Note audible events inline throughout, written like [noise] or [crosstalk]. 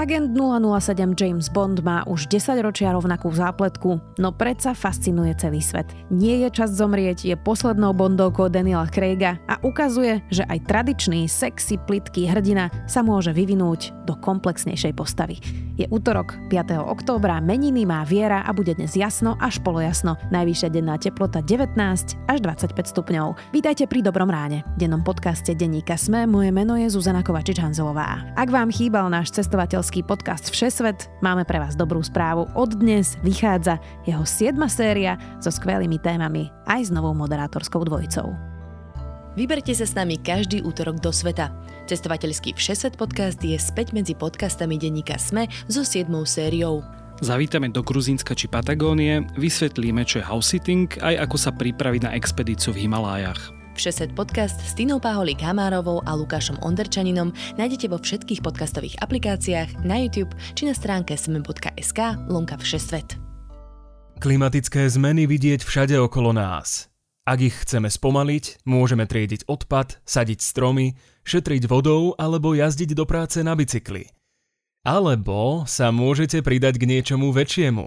Agent 007 James Bond má už 10 ročia rovnakú zápletku, no predsa fascinuje celý svet. Nie je čas zomrieť, je poslednou Bondovkou Daniela Craiga a ukazuje, že aj tradičný, sexy, plitký hrdina sa môže vyvinúť do komplexnejšej postavy. Je útorok 5. októbra, meniny má Viera a bude dnes jasno až polojasno. Najvyššia denná teplota 19 až 25 stupňov. Vítajte pri Dobrom ráne. V dennom podcaste Denníka Sme moje meno je Zuzana Kovačič-Hanzelová. Ak vám chýbal náš cestovateľský podcast Všesvet máme pre vás dobrú správu. Od dnes vychádza jeho 7. séria so skvelými témami aj s novou moderátorskou dvojicou. Vyberte sa s nami každý útorok do sveta. Cestovateľský Všesvet podcast je späť medzi podcastami denníka Sme so 7. sériou. Zavítame do Gruzínska či Patagónie, vysvetlíme, čo je house sitting, aj ako sa pripraviť na expedíciu v Himalájach. Všeset podcast s Tinou Paholík Hamárovou a Lukášom Onderčaninom nájdete vo všetkých podcastových aplikáciách, na YouTube či na stránke sme.sk lomka Všesvet. Klimatické zmeny vidieť všade okolo nás. Ak ich chceme spomaliť, môžeme triediť odpad, sadiť stromy, šetriť vodou alebo jazdiť do práce na bicykli. Alebo sa môžete pridať k niečomu väčšiemu.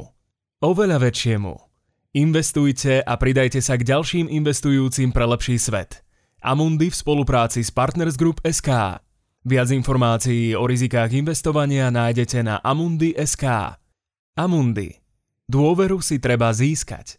Oveľa väčšiemu – Investujte a pridajte sa k ďalším investujúcim pre lepší svet. Amundi v spolupráci s Partners Group SK. Viac informácií o rizikách investovania nájdete na Amundi.sk. Amundi. Dôveru si treba získať.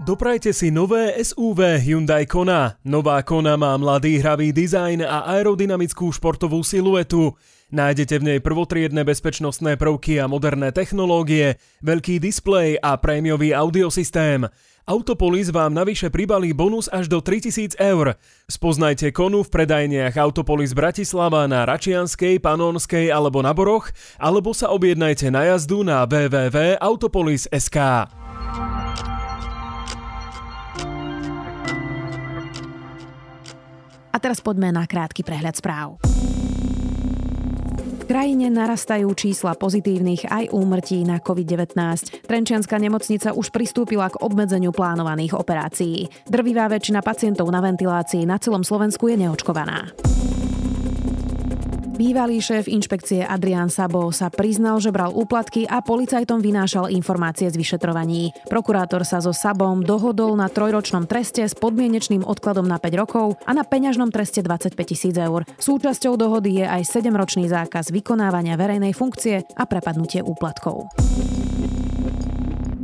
Doprajte si nové SUV Hyundai Kona. Nová Kona má mladý hravý dizajn a aerodynamickú športovú siluetu. Nájdete v nej prvotriedne bezpečnostné prvky a moderné technológie, veľký displej a prémiový audiosystém. Autopolis vám navyše pribalí bonus až do 3000 eur. Spoznajte konu v predajniach Autopolis Bratislava na Račianskej, Panonskej alebo na Boroch, alebo sa objednajte na jazdu na www.autopolis.sk. A teraz poďme na krátky prehľad správ krajine narastajú čísla pozitívnych aj úmrtí na COVID-19. Trenčianská nemocnica už pristúpila k obmedzeniu plánovaných operácií. Drvivá väčšina pacientov na ventilácii na celom Slovensku je neočkovaná. Bývalý šéf inšpekcie Adrian Sabo sa priznal, že bral úplatky a policajtom vynášal informácie z vyšetrovaní. Prokurátor sa so Sabom dohodol na trojročnom treste s podmienečným odkladom na 5 rokov a na peňažnom treste 25 tisíc eur. Súčasťou dohody je aj 7-ročný zákaz vykonávania verejnej funkcie a prepadnutie úplatkov.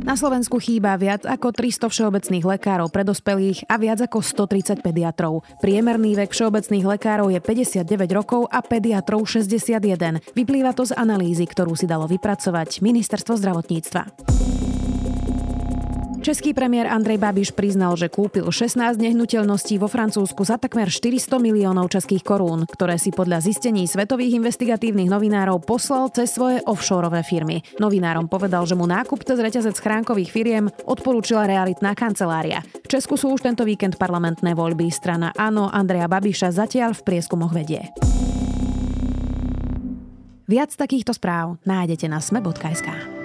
Na Slovensku chýba viac ako 300 všeobecných lekárov pre dospelých a viac ako 130 pediatrov. Priemerný vek všeobecných lekárov je 59 rokov a pediatrov 61. Vyplýva to z analýzy, ktorú si dalo vypracovať Ministerstvo zdravotníctva. Český premiér Andrej Babiš priznal, že kúpil 16 nehnuteľností vo Francúzsku za takmer 400 miliónov českých korún, ktoré si podľa zistení svetových investigatívnych novinárov poslal cez svoje offshoreové firmy. Novinárom povedal, že mu nákup cez reťazec chránkových firiem odporúčila realitná kancelária. V Česku sú už tento víkend parlamentné voľby. Strana Áno Andreja Babiša zatiaľ v prieskumoch vedie. Viac takýchto správ nájdete na sme.sk.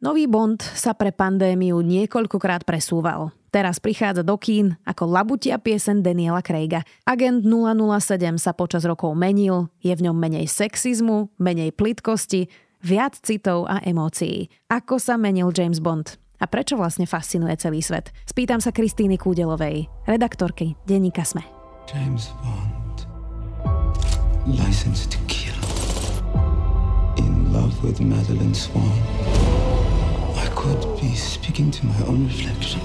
Nový Bond sa pre pandémiu niekoľkokrát presúval. Teraz prichádza do kín ako labutia piesen Daniela Craiga. Agent 007 sa počas rokov menil, je v ňom menej sexizmu, menej plitkosti, viac citov a emócií. Ako sa menil James Bond? A prečo vlastne fascinuje celý svet? Spýtam sa Kristýny Kúdelovej, redaktorky Denníka Sme. James Bond License to kill In love with Madeline Swan could be speaking to my own reflection.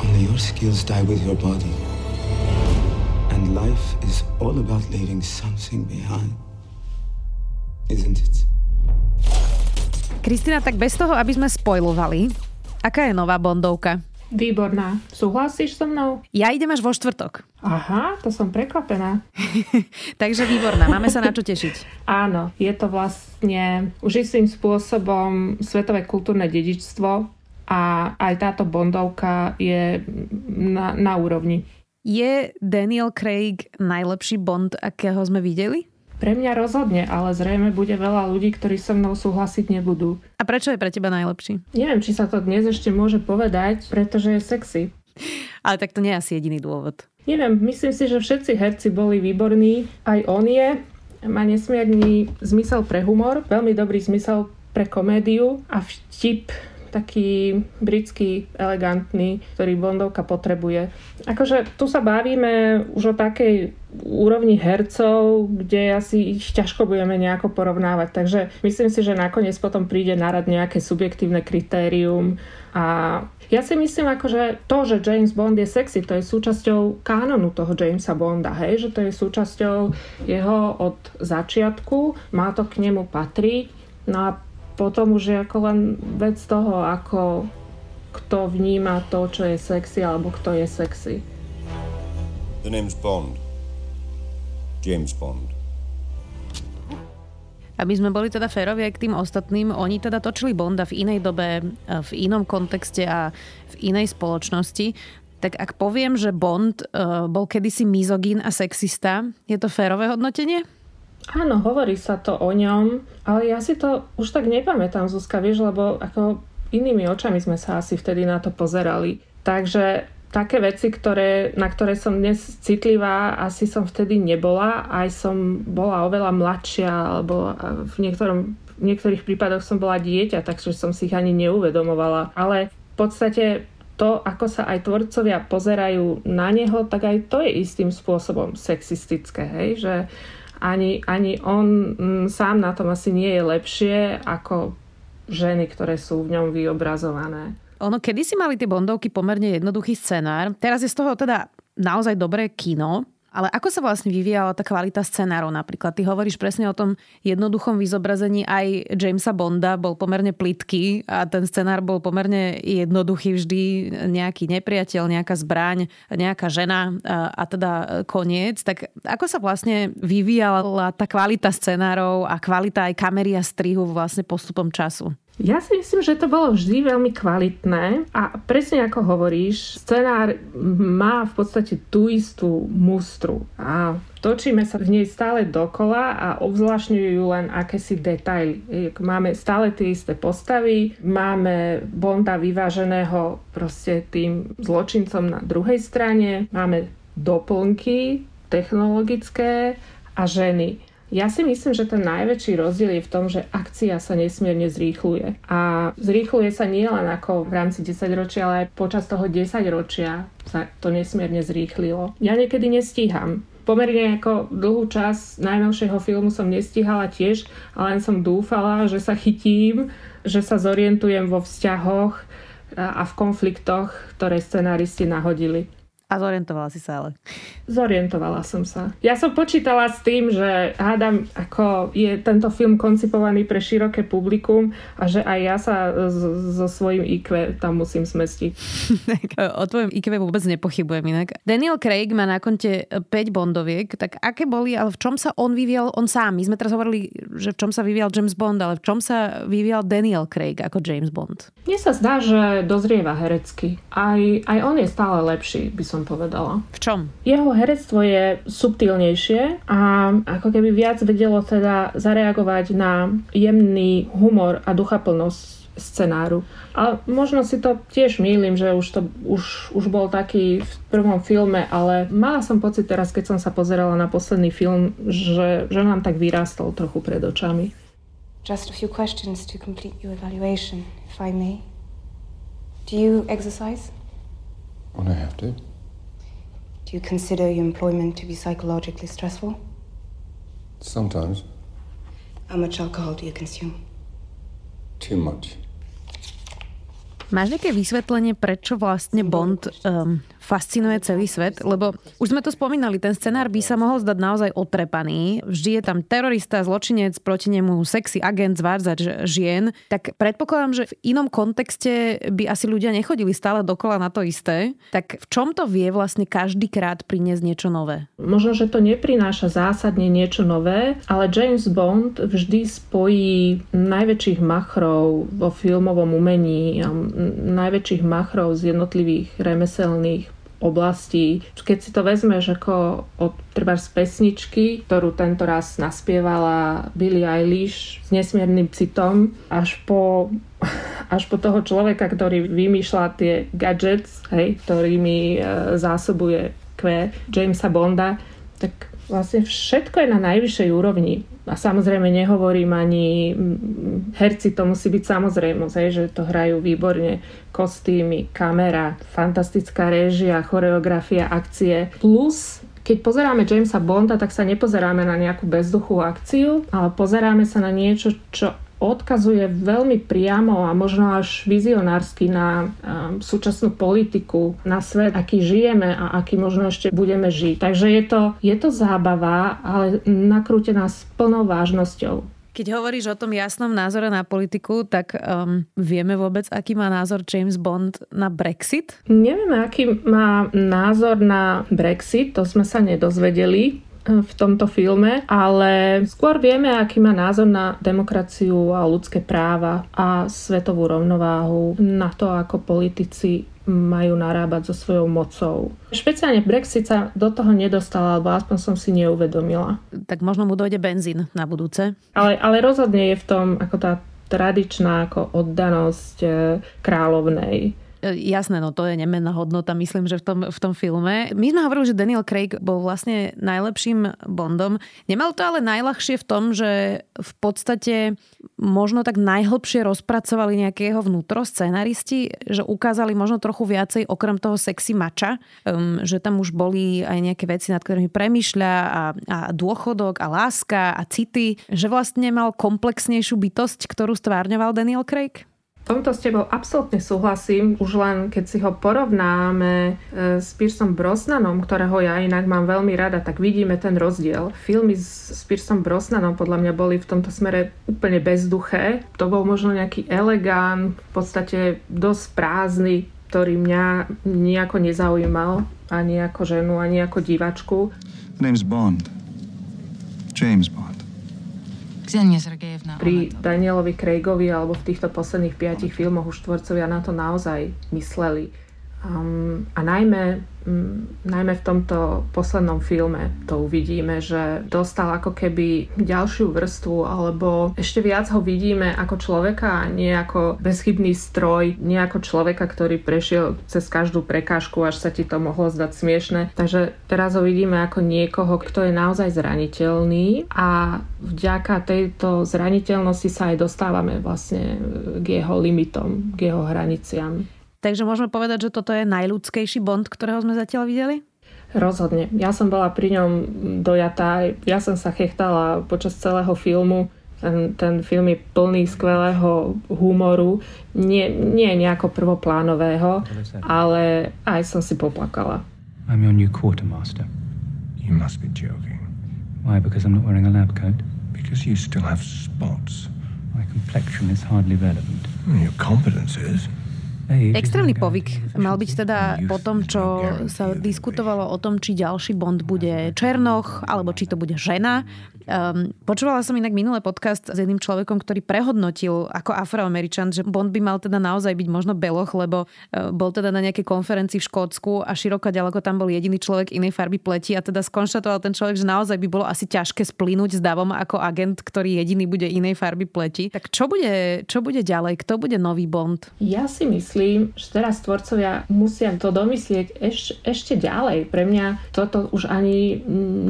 Only your skills die with your body. And life is all about leaving something behind. Isn't it? Kristina, tak bez toho, aby sme spojlovali, aká je nová Bondovka? Výborná. Súhlasíš so mnou? Ja idem až vo štvrtok. Aha, to som prekvapená. [laughs] Takže výborná, máme sa na čo tešiť. Áno, je to vlastne už istým spôsobom svetové kultúrne dedičstvo a aj táto bondovka je na, na úrovni. Je Daniel Craig najlepší Bond, akého sme videli? Pre mňa rozhodne, ale zrejme bude veľa ľudí, ktorí so mnou súhlasiť nebudú. A prečo je pre teba najlepší? Neviem, či sa to dnes ešte môže povedať, pretože je sexy. Ale tak to nie je asi jediný dôvod. Neviem, myslím si, že všetci herci boli výborní. Aj on je. Má nesmierny zmysel pre humor, veľmi dobrý zmysel pre komédiu a vtip taký britský, elegantný, ktorý Bondovka potrebuje. Akože tu sa bavíme už o takej úrovni hercov, kde asi ich ťažko budeme nejako porovnávať. Takže myslím si, že nakoniec potom príde na rad nejaké subjektívne kritérium a ja si myslím, ako, že to, že James Bond je sexy, to je súčasťou kánonu toho Jamesa Bonda, hej? že to je súčasťou jeho od začiatku, má to k nemu patriť. No a potom už je ako len vec toho, ako kto vníma to, čo je sexy, alebo kto je sexy. The name's Bond. James Bond. Aby sme boli teda férovi aj k tým ostatným, oni teda točili Bonda v inej dobe, v inom kontexte a v inej spoločnosti. Tak ak poviem, že Bond uh, bol kedysi mizogín a sexista, je to férové hodnotenie? Áno, hovorí sa to o ňom, ale ja si to už tak nepamätám, Zuzka, vieš, lebo ako inými očami sme sa asi vtedy na to pozerali. Takže také veci, ktoré, na ktoré som dnes citlivá, asi som vtedy nebola. Aj som bola oveľa mladšia, alebo v, niektorom, v niektorých prípadoch som bola dieťa, takže som si ich ani neuvedomovala. Ale v podstate to, ako sa aj tvorcovia pozerajú na neho, tak aj to je istým spôsobom sexistické, hej? že ani, ani on m, mm, sám na tom asi nie je lepšie ako ženy, ktoré sú v ňom vyobrazované. Ono, kedy si mali tie Bondovky pomerne jednoduchý scenár. Teraz je z toho teda naozaj dobré kino, ale ako sa vlastne vyvíjala tá kvalita scenárov napríklad? Ty hovoríš presne o tom jednoduchom vyzobrazení aj Jamesa Bonda, bol pomerne plitký a ten scenár bol pomerne jednoduchý vždy, nejaký nepriateľ, nejaká zbraň, nejaká žena a, teda koniec. Tak ako sa vlastne vyvíjala tá kvalita scenárov a kvalita aj kamery a strihu vlastne postupom času? Ja si myslím, že to bolo vždy veľmi kvalitné a presne ako hovoríš, scenár má v podstate tú istú mustru a točíme sa v nej stále dokola a obzvlášňujú len akési detaily. Máme stále tie isté postavy, máme Bonda vyváženého proste tým zločincom na druhej strane, máme doplnky technologické a ženy. Ja si myslím, že ten najväčší rozdiel je v tom, že akcia sa nesmierne zrýchluje. A zrýchluje sa nielen ako v rámci 10 ročia, ale aj počas toho 10 ročia sa to nesmierne zrýchlilo. Ja niekedy nestíham pomerne ako dlhú čas najnovšieho filmu som nestíhala tiež, ale len som dúfala, že sa chytím, že sa zorientujem vo vzťahoch a v konfliktoch, ktoré scenáristi nahodili. A zorientovala si sa ale. Zorientovala som sa. Ja som počítala s tým, že hádam, ako je tento film koncipovaný pre široké publikum a že aj ja sa so svojím IQ tam musím smestiť. [laughs] o tvojom IQ vôbec nepochybujem inak. Daniel Craig má na konte 5 bondoviek, tak aké boli, ale v čom sa on vyvíjal on sám? My sme teraz hovorili, že v čom sa vyvíjal James Bond, ale v čom sa vyvíjal Daniel Craig ako James Bond? Mne sa zdá, že dozrieva herecky. Aj, aj on je stále lepší, by som povedala. V čom? Jeho herectvo je subtilnejšie a ako keby viac vedelo teda zareagovať na jemný humor a duchaplnosť scenáru. A možno si to tiež mýlim, že už, to, už, už bol taký v prvom filme, ale mala som pocit teraz, keď som sa pozerala na posledný film, že, že nám tak vyrástol trochu pred očami. Just a few questions to complete your evaluation, if I may. Do you exercise? When I have to. Do you consider your employment to be psychologically stressful? Sometimes. How much alcohol do you consume? Too much. Máš nejaké vysvetlenie, prečo vlastne Bond um, fascinuje celý svet? Lebo už sme to spomínali, ten scenár by sa mohol zdať naozaj otrepaný. Vždy je tam terorista, zločinec, proti nemu sexy agent, zvárzač žien. Tak predpokladám, že v inom kontexte by asi ľudia nechodili stále dokola na to isté. Tak v čom to vie vlastne každý krát priniesť niečo nové? Možno, že to neprináša zásadne niečo nové, ale James Bond vždy spojí najväčších machrov vo filmovom umení najväčších machrov z jednotlivých remeselných oblastí. Keď si to vezmeš ako od treba z pesničky, ktorú tento raz naspievala Billie Eilish s nesmiernym citom, až po [laughs] až po toho človeka, ktorý vymýšľa tie gadgets, hej, ktorými e, zásobuje Q Jamesa Bonda, tak vlastne všetko je na najvyššej úrovni. A samozrejme nehovorím ani, herci to musí byť samozrejmosť, že to hrajú výborne, kostýmy, kamera, fantastická réžia, choreografia, akcie. Plus keď pozeráme Jamesa Bonda, tak sa nepozeráme na nejakú bezduchú akciu, ale pozeráme sa na niečo, čo odkazuje veľmi priamo a možno až vizionársky na um, súčasnú politiku, na svet, aký žijeme a aký možno ešte budeme žiť. Takže je to, je to zábava, ale nakrútená s plnou vážnosťou. Keď hovoríš o tom jasnom názore na politiku, tak um, vieme vôbec, aký má názor James Bond na Brexit? Nevieme, aký má názor na Brexit, to sme sa nedozvedeli v tomto filme, ale skôr vieme, aký má názor na demokraciu a ľudské práva a svetovú rovnováhu, na to, ako politici majú narábať so svojou mocou. Špeciálne Brexit sa do toho nedostala, alebo aspoň som si neuvedomila. Tak možno mu dojde benzín na budúce. Ale, ale rozhodne je v tom ako tá tradičná ako oddanosť eh, kráľovnej Jasné, no to je nemenná hodnota, myslím, že v tom, v tom filme. My sme hovorili, že Daniel Craig bol vlastne najlepším Bondom. Nemal to ale najľahšie v tom, že v podstate možno tak najhlbšie rozpracovali nejaké jeho vnútro scenaristi, že ukázali možno trochu viacej okrem toho sexy mača, um, že tam už boli aj nejaké veci, nad ktorými premýšľa a, a dôchodok a láska a city, že vlastne mal komplexnejšiu bytosť, ktorú stvárňoval Daniel Craig? Tomto s tebou absolútne súhlasím, už len keď si ho porovnáme e, s Piersom Brosnanom, ktorého ja inak mám veľmi rada, tak vidíme ten rozdiel. Filmy s Piersom Brosnanom podľa mňa boli v tomto smere úplne bezduché. To bol možno nejaký elegán, v podstate dosť prázdny, ktorý mňa nejako nezaujímal, ani ako ženu, ani ako divačku. Name's Bond. James Bond. Pri Danielovi Craigovi alebo v týchto posledných piatich filmoch už tvorcovia na to naozaj mysleli. Um, a najmä, najmä v tomto poslednom filme to uvidíme, že dostal ako keby ďalšiu vrstvu, alebo ešte viac ho vidíme ako človeka a nie ako bezchybný stroj, nie ako človeka, ktorý prešiel cez každú prekážku, až sa ti to mohlo zdať smiešne. Takže teraz ho vidíme ako niekoho, kto je naozaj zraniteľný a vďaka tejto zraniteľnosti sa aj dostávame vlastne k jeho limitom, k jeho hraniciam. Takže môžeme povedať, že toto je najľudskejší Bond, ktorého sme zatiaľ videli? Rozhodne. Ja som bola pri ňom dojatá. Ja som sa chechtala počas celého filmu. Ten, ten film je plný skvelého humoru. Nie, nie nejako prvoplánového, ale aj som si poplakala. I'm your new quartermaster. You must be joking. Why? Because I'm not wearing a lab coat? Because you still have spots. My complexion is hardly relevant. Your competence is. Extrémny povyk mal byť teda po tom, čo sa diskutovalo o tom, či ďalší Bond bude Černoch, alebo či to bude žena. Um, počúvala som inak minulý podcast s jedným človekom, ktorý prehodnotil ako afroameričan, že Bond by mal teda naozaj byť možno beloch, lebo uh, bol teda na nejakej konferencii v Škótsku a široko ďaleko tam bol jediný človek inej farby pleti a teda skonštatoval ten človek, že naozaj by bolo asi ťažké splínuť s davom ako agent, ktorý jediný bude inej farby pleti. Tak čo bude, čo bude ďalej? Kto bude nový Bond? Ja si myslím, že teraz tvorcovia musia to domyslieť eš, ešte ďalej. Pre mňa toto už ani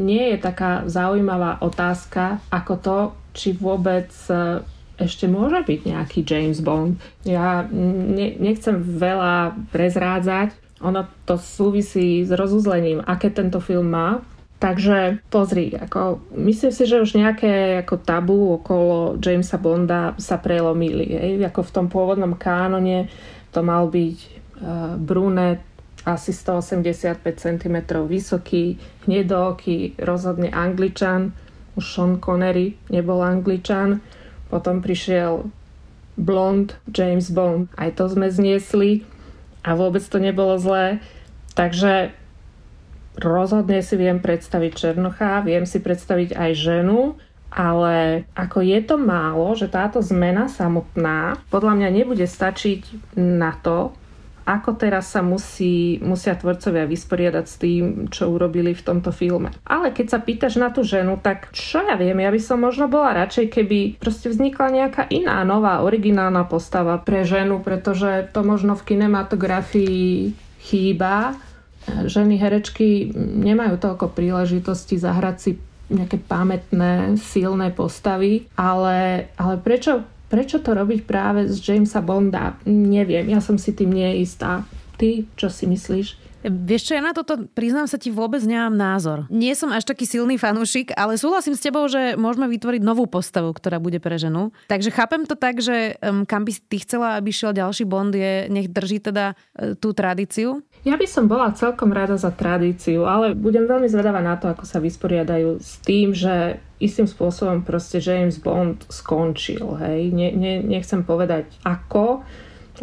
nie je taká zaujímavá otázka otázka, ako to, či vôbec e, ešte môže byť nejaký James Bond. Ja ne, nechcem veľa prezrádzať, ono to súvisí s rozuzlením, aké tento film má. Takže pozri, ako, myslím si, že už nejaké ako tabu okolo Jamesa Bonda sa prelomili. Hej? Ako v tom pôvodnom kánone to mal byť uh, brunet, asi 185 cm vysoký, hnedooký, rozhodne angličan. Už Sean Connery nebol angličan, potom prišiel blond James Bond, aj to sme zniesli. A vôbec to nebolo zlé. Takže rozhodne si viem predstaviť Černocha, viem si predstaviť aj ženu, ale ako je to málo, že táto zmena samotná podľa mňa nebude stačiť na to, ako teraz sa musí, musia tvorcovia vysporiadať s tým, čo urobili v tomto filme. Ale keď sa pýtaš na tú ženu, tak čo ja viem, ja by som možno bola radšej, keby proste vznikla nejaká iná, nová, originálna postava pre ženu, pretože to možno v kinematografii chýba. Ženy herečky nemajú toľko príležitosti zahrať si nejaké pamätné, silné postavy, ale, ale prečo, prečo to robiť práve z Jamesa Bonda? Neviem, ja som si tým nie istá. Ty, čo si myslíš? Vieš čo, ja na toto, priznám sa ti, vôbec nemám názor. Nie som až taký silný fanúšik, ale súhlasím s tebou, že môžeme vytvoriť novú postavu, ktorá bude pre ženu. Takže chápem to tak, že um, kam by ty chcela, aby šiel ďalší Bond, je, nech drží teda uh, tú tradíciu? Ja by som bola celkom rada za tradíciu, ale budem veľmi zvedavá na to, ako sa vysporiadajú s tým, že istým spôsobom proste James Bond skončil. Hej? Ne, ne, nechcem povedať ako,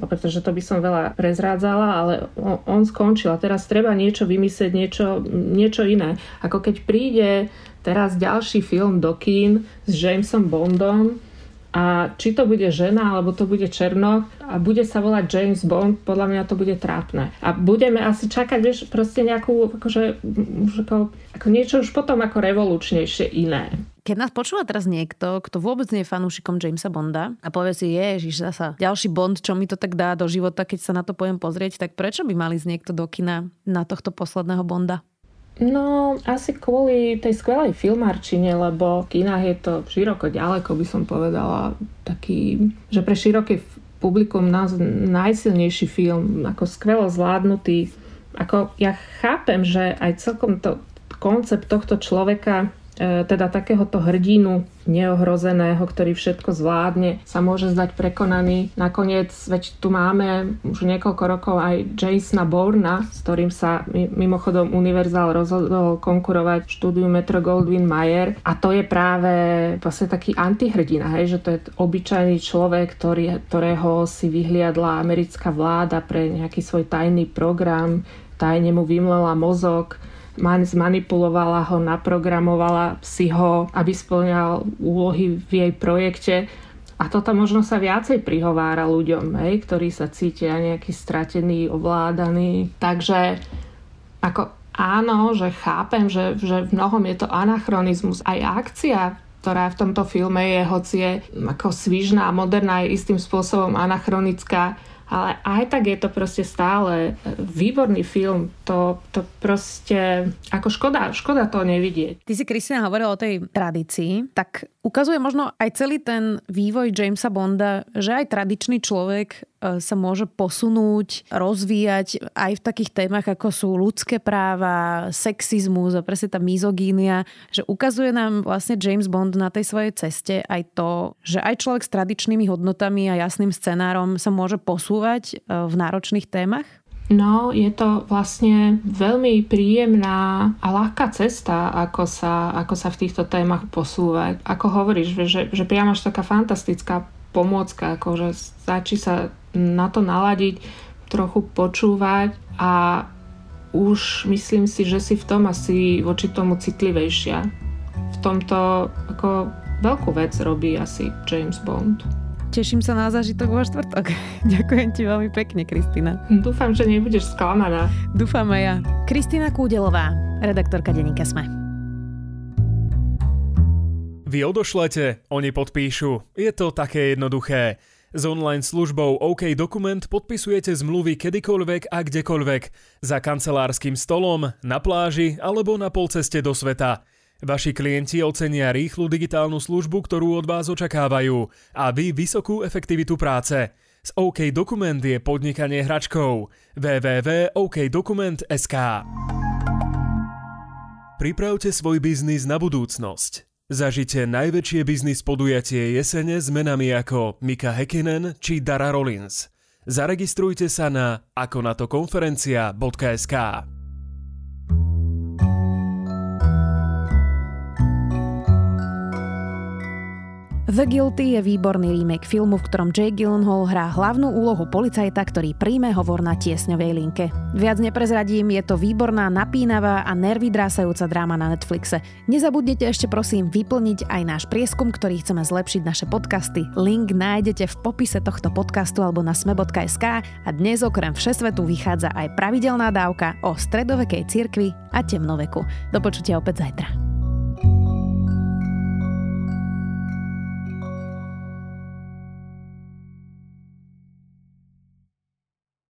pretože to by som veľa prezrádzala, ale on, on skončil a teraz treba niečo vymyslieť, niečo, niečo iné. Ako keď príde teraz ďalší film do kín s Jamesom Bondom, a či to bude žena, alebo to bude černoch a bude sa volať James Bond, podľa mňa to bude trápne. A budeme asi čakať, vieš, proste nejakú, akože, ako, ako niečo už potom ako revolučnejšie iné. Keď nás počúva teraz niekto, kto vôbec nie je fanúšikom Jamesa Bonda a povie si, ježiš, zasa ďalší Bond, čo mi to tak dá do života, keď sa na to pojem pozrieť, tak prečo by mali z niekto do kina na tohto posledného Bonda? No, asi kvôli tej skvelej filmárčine, lebo v kinách je to široko ďaleko, by som povedala, taký, že pre široké publikum nás najsilnejší film, ako skvelo zvládnutý. Ako ja chápem, že aj celkom to koncept tohto človeka teda takéhoto hrdinu neohrozeného, ktorý všetko zvládne, sa môže zdať prekonaný. Nakoniec, veď tu máme už niekoľko rokov aj Jasona Bourna, s ktorým sa mimochodom Univerzál rozhodol konkurovať štúdiu Metro Goldwyn Mayer a to je práve vlastne taký antihrdina, hej, že to je obyčajný človek, ktorý, ktorého si vyhliadla americká vláda pre nejaký svoj tajný program, tajne mu vymlela mozog, zmanipulovala ho, naprogramovala si ho, aby splňal úlohy v jej projekte. A toto možno sa viacej prihovára ľuďom, hej, ktorí sa cítia nejaký stratený, ovládaný. Takže ako áno, že chápem, že, že v mnohom je to anachronizmus. Aj akcia, ktorá v tomto filme je, hoci je ako svižná a moderná, je istým spôsobom anachronická ale aj tak je to proste stále výborný film. To, to proste, ako škoda, škoda to nevidieť. Ty si, Kristina, hovorila o tej tradícii, tak ukazuje možno aj celý ten vývoj Jamesa Bonda, že aj tradičný človek E, sa môže posunúť, rozvíjať aj v takých témach, ako sú ľudské práva, sexizmus a presne tá mizogínia, že ukazuje nám vlastne James Bond na tej svojej ceste aj to, že aj človek s tradičnými hodnotami a jasným scenárom sa môže posúvať e, v náročných témach? No, je to vlastne veľmi príjemná a ľahká cesta, ako sa, ako sa v týchto témach posúvať. Ako hovoríš, že, že priamo až taká fantastická pomôcka, akože stačí sa na to naladiť, trochu počúvať a už myslím si, že si v tom asi voči tomu citlivejšia. V tomto ako veľkú vec robí asi James Bond. Teším sa na zážitok vo štvrtok. [laughs] Ďakujem ti veľmi pekne, Kristina. Dúfam, že nebudeš sklamaná. Dúfam aj ja. Kristina Kúdelová, redaktorka Deníka Sme. Vy odošlete, oni podpíšu. Je to také jednoduché. S online službou OK Dokument podpisujete zmluvy kedykoľvek a kdekoľvek. Za kancelárskym stolom, na pláži alebo na polceste do sveta. Vaši klienti ocenia rýchlu digitálnu službu, ktorú od vás očakávajú a vy vysokú efektivitu práce. S OK Dokument je podnikanie hračkou. www.okdokument.sk Pripravte svoj biznis na budúcnosť. Zažite najväčšie biznis podujatie jesene s menami ako Mika Hekinen či Dara Rollins. Zaregistrujte sa na akonatokonferencia.sk The Guilty je výborný remake filmu, v ktorom Jake Gyllenhaal hrá hlavnú úlohu policajta, ktorý príjme hovor na tiesňovej linke. Viac neprezradím, je to výborná, napínavá a nervy drásajúca dráma na Netflixe. Nezabudnite ešte prosím vyplniť aj náš prieskum, ktorý chceme zlepšiť naše podcasty. Link nájdete v popise tohto podcastu alebo na sme.sk a dnes okrem Všesvetu vychádza aj pravidelná dávka o stredovekej cirkvi a temnoveku. Do opäť zajtra.